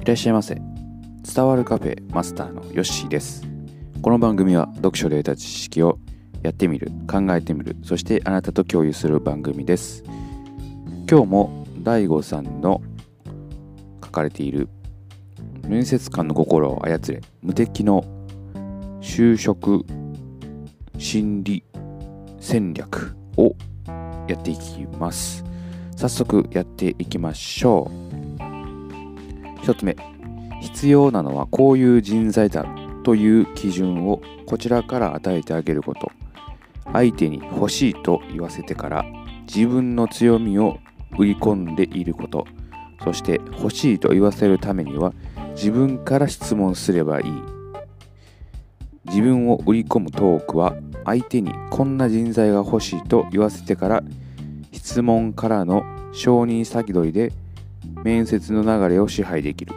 いらっしゃいませ。伝わるカフェマスターのヨッシーです。この番組は読書で得た知識をやってみる考えてみるそしてあなたと共有する番組です。今日も DAIGO さんの書かれている面接官の心を操れ無敵の就職心理戦略をやっていきます。早速やっていきましょう。一つ目。必要なのはこういう人材だという基準をこちらから与えてあげること。相手に欲しいと言わせてから自分の強みを売り込んでいること。そして欲しいと言わせるためには自分から質問すればいい。自分を売り込むトークは相手にこんな人材が欲しいと言わせてから質問からの承認先取りで面接の流れを支配できる、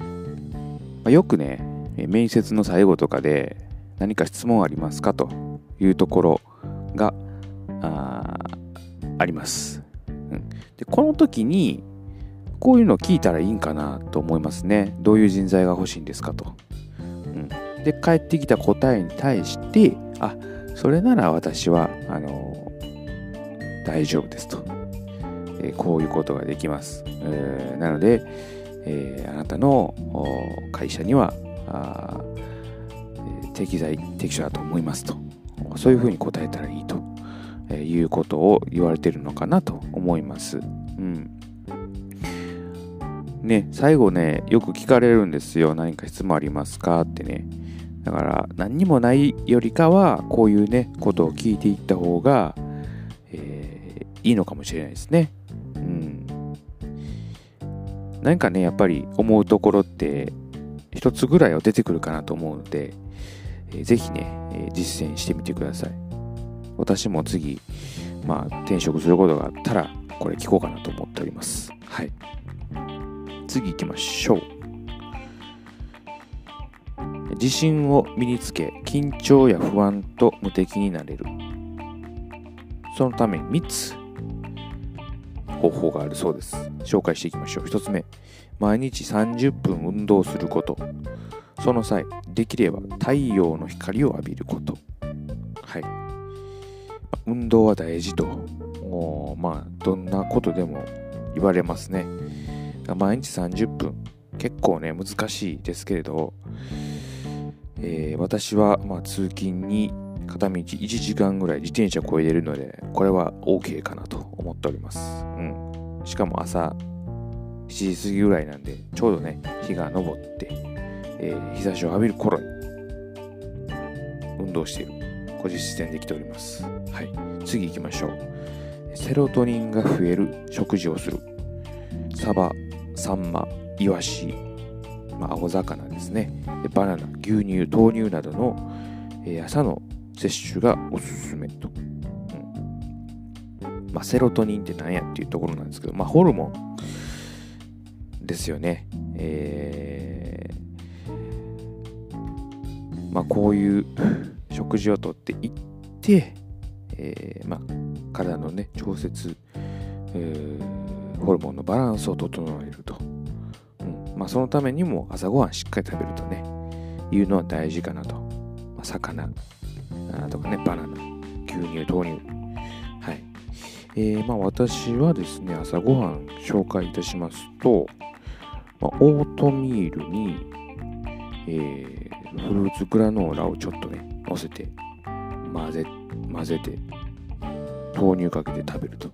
うん。まあ、よくね面接の最後とかで何か質問ありますか？というところがああります、うん、でこの時にこういうのを聞いたらいいんかな？と思いますね。どういう人材が欲しいんですか？と、うん、で返ってきた答えに対してあそれなら私はあの大丈夫です。と、え、こういうことができます、え、なので、え、あなたの会社には、適材適所だと思いますとそういうふうに答えたらいいと、えいうことを言われてるのかなと思います、うんね、最後ね、よく聞かれるんですよ。何か質問ありますかってね。だから、何にもないよりかは、こういうね、ことを聞いていった方がえ、いいのかもしれないですね。うん。何かね、やっぱり思うところって一つぐらいは出てくるかなと思うので、えー、ぜひね、え、実践してみてください。私も次、まあ、転職することがあったら、これ聞こうかなと思っております。はい。次行きましょう。自信を身につけ、緊張や不安と無敵になれる。そのために3つ方法があるそうです。紹介していきましょう。1つ目、毎日30分運動すること。その際、できれば太陽の光を浴びること。はい。運動は大事ともう、まあ、どんなことでも言われますね。毎日30分、結構ね、難しいですけれど、えー、私は、まあ、通勤に片道1時間ぐらい自転車こいでるので、これは OK かなと思っております。うん。しかも朝7時過ぎぐらいなんで、ちょうどね、日が昇って、えー、日差しを浴びる頃に運動している。これ実践できております。はい。次行きましょう。セロトニンが増える食事をする。サバ、サンマ、イワシ、まあ、青魚ですね。バナナ、牛乳、豆乳などの、え、朝の摂取がおすすめと。うんまあ、セロトニンって何やっていうところなんですけど、まあ、ホルモンですよね。えー、まあ、こういう 食事をとっていって、えー、まあ、体のね、調節、えー、ホルモンのバランスを整えると。うんまあ、そのためにも朝ごはんしっかり食べるとね、いうのは大事かなと。まあ、魚、とかね、バナナ、牛乳、豆乳。はい。えー、まあ私はですね、朝ごはん紹介いたしますと、まあ、オートミールに、えー、フルーツグラノーラをちょっとね、乗せて、混ぜ、混ぜて、豆乳かけて食べると。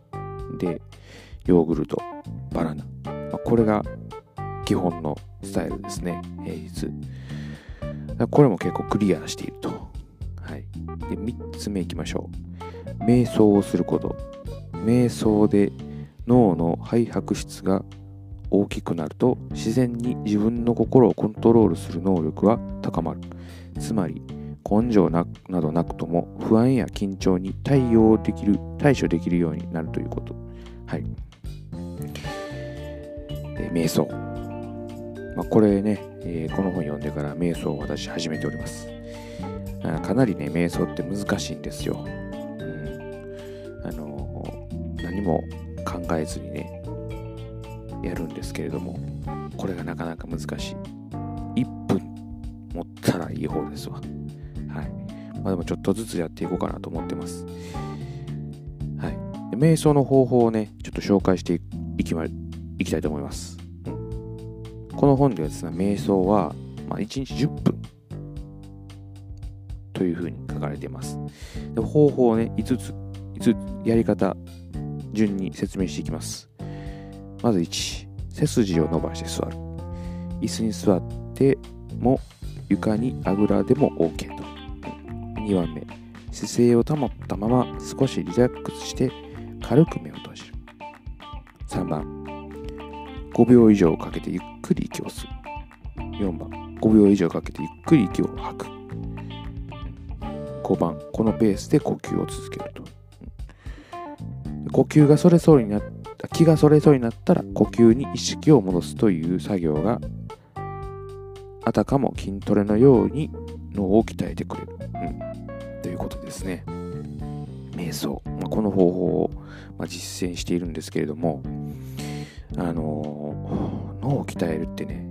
で、ヨーグルト、バナナ。まあ、これが基本のスタイルですね、平日。これも結構クリアしていると。で、3つ目いきましょう。瞑想をすること。瞑想で脳の肺白質が大きくなると自然に自分の心をコントロールする能力は高まる。つまり、根性などなくとも不安や緊張に対応できる、対処できるようになるということ。はい。瞑想。まあ、これね、えー、この本読んでから瞑想を私始めております。かなりね、瞑想って難しいんですよ。うん、あの何も考えずにね、やるんですけれどもこれがなかなか難しい。1分持ったらいい方ですわ。はい。まあでもちょっとずつやっていこうかなと思ってます。はい。瞑想の方法をねちょっと紹介していきまいきたいと思います、うん、この本ではですね瞑想は、まあ、1日10分というふうに書かれています。で方法をね5つ5つやり方順に説明していきます。まず1背筋を伸ばして座る。椅子に座っても床にあぐらでも OK と。2番目姿勢を保ったまま少しリラックスして軽く目を閉じる。3番5秒以上かけてゆっくり息を吸う。4番5秒以上かけてゆっくり息を吐く。5番このペースで呼吸を続けると。呼吸がそれそうになった気がそれそうになったら呼吸に意識を戻すという作業があたかも筋トレのように脳を鍛えてくれる、うん、ということですね。瞑想、まあ、この方法を、まあ、実践しているんですけれどもあの脳を鍛えるってね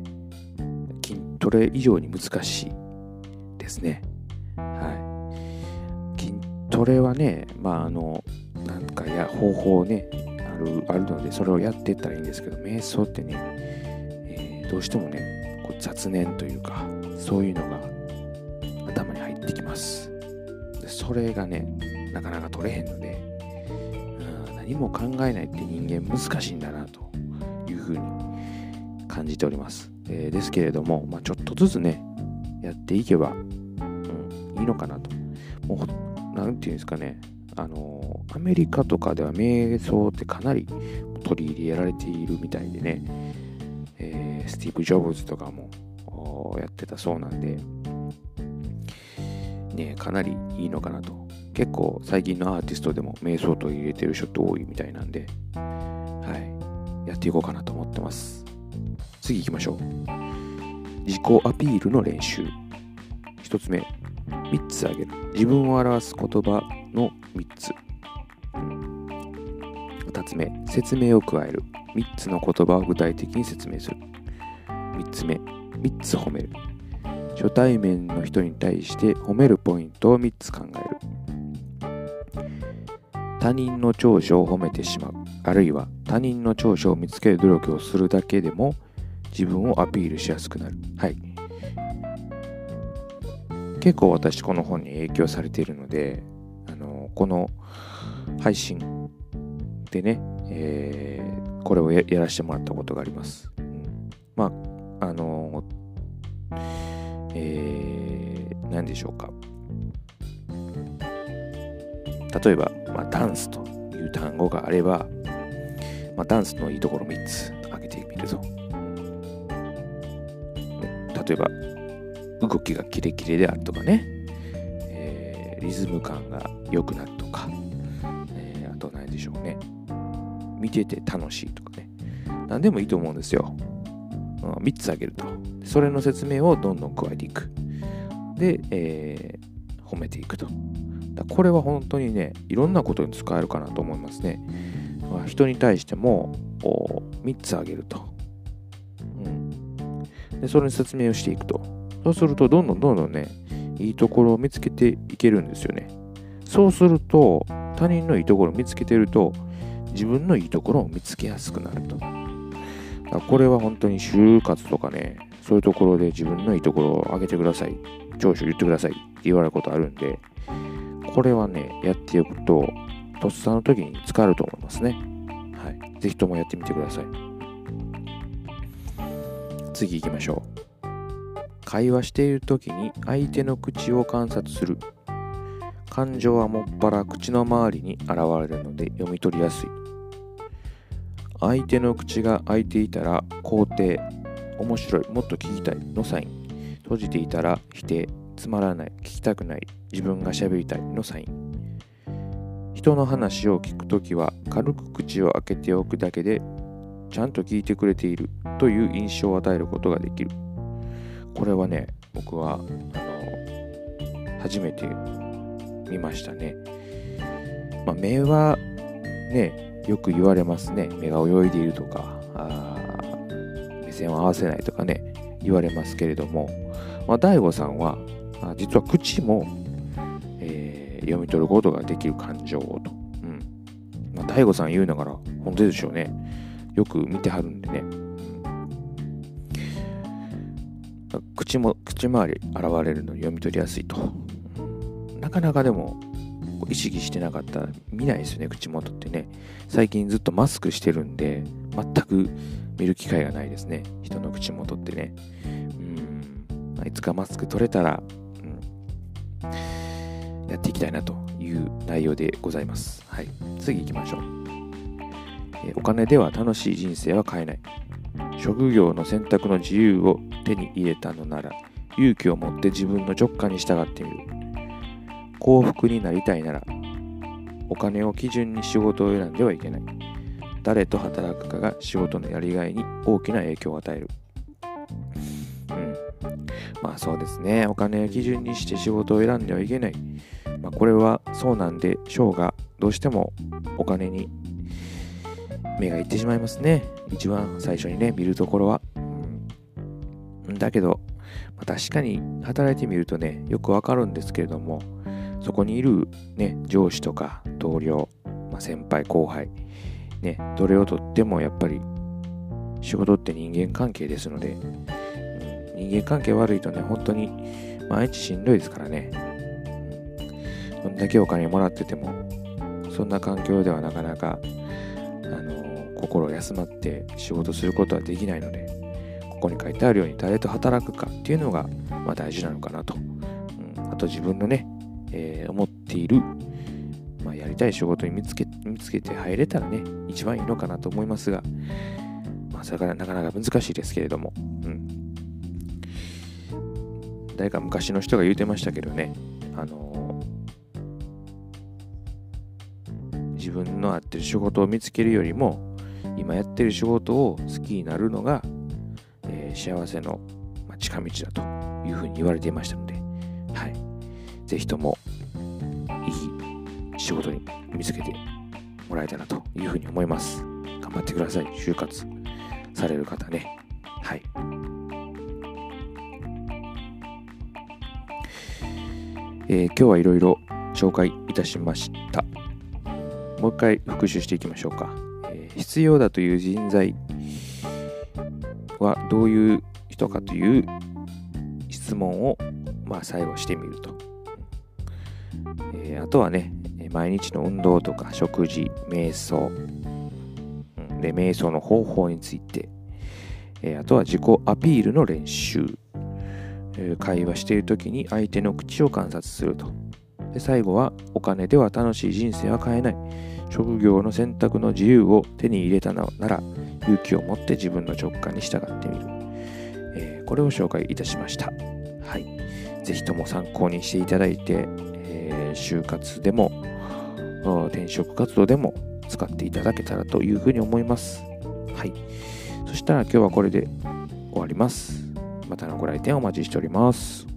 筋トレ以上に難しいですね。筋トレはねまああのなんかや方法ねあるあるのでそれをやっていったらいいんですけど瞑想ってね、えー、どうしてもねこう雑念というかそういうのが頭に入ってきます。でそれがねなかなか取れへんので、うん、何も考えないって人間難しいんだなというふうに感じております、えー、ですけれども、まあ、ちょっとずつねやっていけば、うん、いいのかなと。もう何て言うんですかねあのアメリカとかでは瞑想ってかなり取り入れられているみたいでね、えー、スティーブ・ジョブズとかもやってたそうなんで、ね、かなりいいのかなと。結構最近のアーティストでも瞑想と入れてる人って多いみたいなんで、はい、やっていこうかなと思ってます。次行きましょう。自己アピールの練習。1つ目、3つあげる。自分を表す言葉の3つ。2つ目、説明を加える。3つの言葉を具体的に説明する。3つ目、3つ褒める。初対面の人に対して褒めるポイントを3つ考える。他人の長所を褒めてしまう。あるいは他人の長所を見つける努力をするだけでも自分をアピールしやすくなる。はい。結構私この本に影響されているので、あのこの配信でね、えー、これをやらせてもらったことがあります。うん、まあ、あのえー、何でしょうか。例えば、まあ、ダンスという単語があれば、まあ、ダンスのいいところ3つ挙げてみるぞ。例えば、動きがキレキレであるとかね、えー、リズム感が良くなるとか、えー、あと何でしょうね。見てて楽しいとかね。何でもいいと思うんですよ。3つ挙げると。それの説明をどんどん加えていく。で、えー、褒めていくと。これは本当にね、いろんなことに使えるかなと思いますね。まあ、人に対しても3つ挙げると。うん。で、それに説明をしていくと。そうすると、どんどんどんどんね、いいところを見つけていけるんですよね。そうすると、他人のいいところを見つけてると、自分のいいところを見つけやすくなると。これは本当に就活とかね、そういうところで自分のいいところを上げてください。長所言ってくださいって言われることあるんで、これはね、やっておくと、とっさの時に使えると思いますね。はい。ぜひともやってみてください。次行きましょう。会話している時に相手の口を観察する。感情はもっぱら口の周りに現れるので読み取りやすい。相手の口が開いていたら肯定、面白い、もっと聞きたいのサイン。閉じていたら否定、つまらない、聞きたくない、自分が喋りたいのサイン。人の話を聞くときは軽く口を開けておくだけでちゃんと聞いてくれているという印象を与えることができる。これはね、僕はあの初めて見ましたね。まあ、目はね、よく言われますね。目が泳いでいるとか、あ線を合わせないとかね言われますけれども、まあ、大悟さんは実は口も、えー、読み取ることができる感情をと、うん。まあ、大悟さん言うながら本当でしょうね。よく見てはるんでね、口も口周り現れるのに読み取りやすいと、なかなかでも意識してなかったら見ないですよね口元ってね。最近ずっとマスクしてるんで全く見る機会がないですね。人の口元ってね。うん。いつかマスク取れたら、うん、やっていきたいなという内容でございます。はい。次行きましょう、えお金では楽しい人生は買えない。職業の選択の自由を手に入れたのなら勇気を持って自分の直感に従ってみる。幸福になりたいならお金を基準に仕事を選んではいけない。誰と働くかが仕事のやりがいに大きな影響を与える。うん。まあそうですね。お金を基準にして仕事を選んではいけない。まあこれはそうなんでしょうがどうしてもお金に目がいってしまいますね。一番最初にね見るところは、だけど、まあ、確かに働いてみるとねよくわかるんですけれどもそこにいる、ね、上司とか同僚、まあ、先輩後輩、ね、どれをとってもやっぱり仕事って人間関係ですので、うん、人間関係悪いとね本当に毎日しんどいですからね、どんだけお金もらっててもそんな環境ではなかなかあの心休まって仕事することはできないのでここに書いてあるように誰と働くかっていうのが、まあ、大事なのかなと、うん、あと自分のねえー、思っている、まあ、やりたい仕事に見つけ見つけて入れたらね、一番いいのかなと思いますが、まあ、それからなかなか難しいですけれども、うん。誰か昔の人が言うてましたけどね、あのー、自分の合ってる仕事を見つけるよりも、今やってる仕事を好きになるのが、幸せの近道だというふうに言われていましたので、はい。ぜひともいい仕事に見つけてもらえたらというふうに思います。頑張ってください。就活される方ね。はい。えー、今日はいろいろ紹介いたしました。もう一回復習していきましょうか。えー、必要だという人材はどういう人かという質問を、まあ、最後してみると。えー、あとはね、毎日の運動とか食事、瞑想、で瞑想の方法について、えー、あとは自己アピールの練習、えー、会話している時に相手の口を観察すると。で最後はお金では楽しい人生は買えない。職業の選択の自由を手に入れたなら勇気を持って自分の直感に従ってみる、えー、これを紹介いたしましたはいぜひとも参考にしていただいてえ就活でも転職活動でも使っていただけたらというふうに思います。はい。そしたら今日はこれで終わります。またのご来店お待ちしております。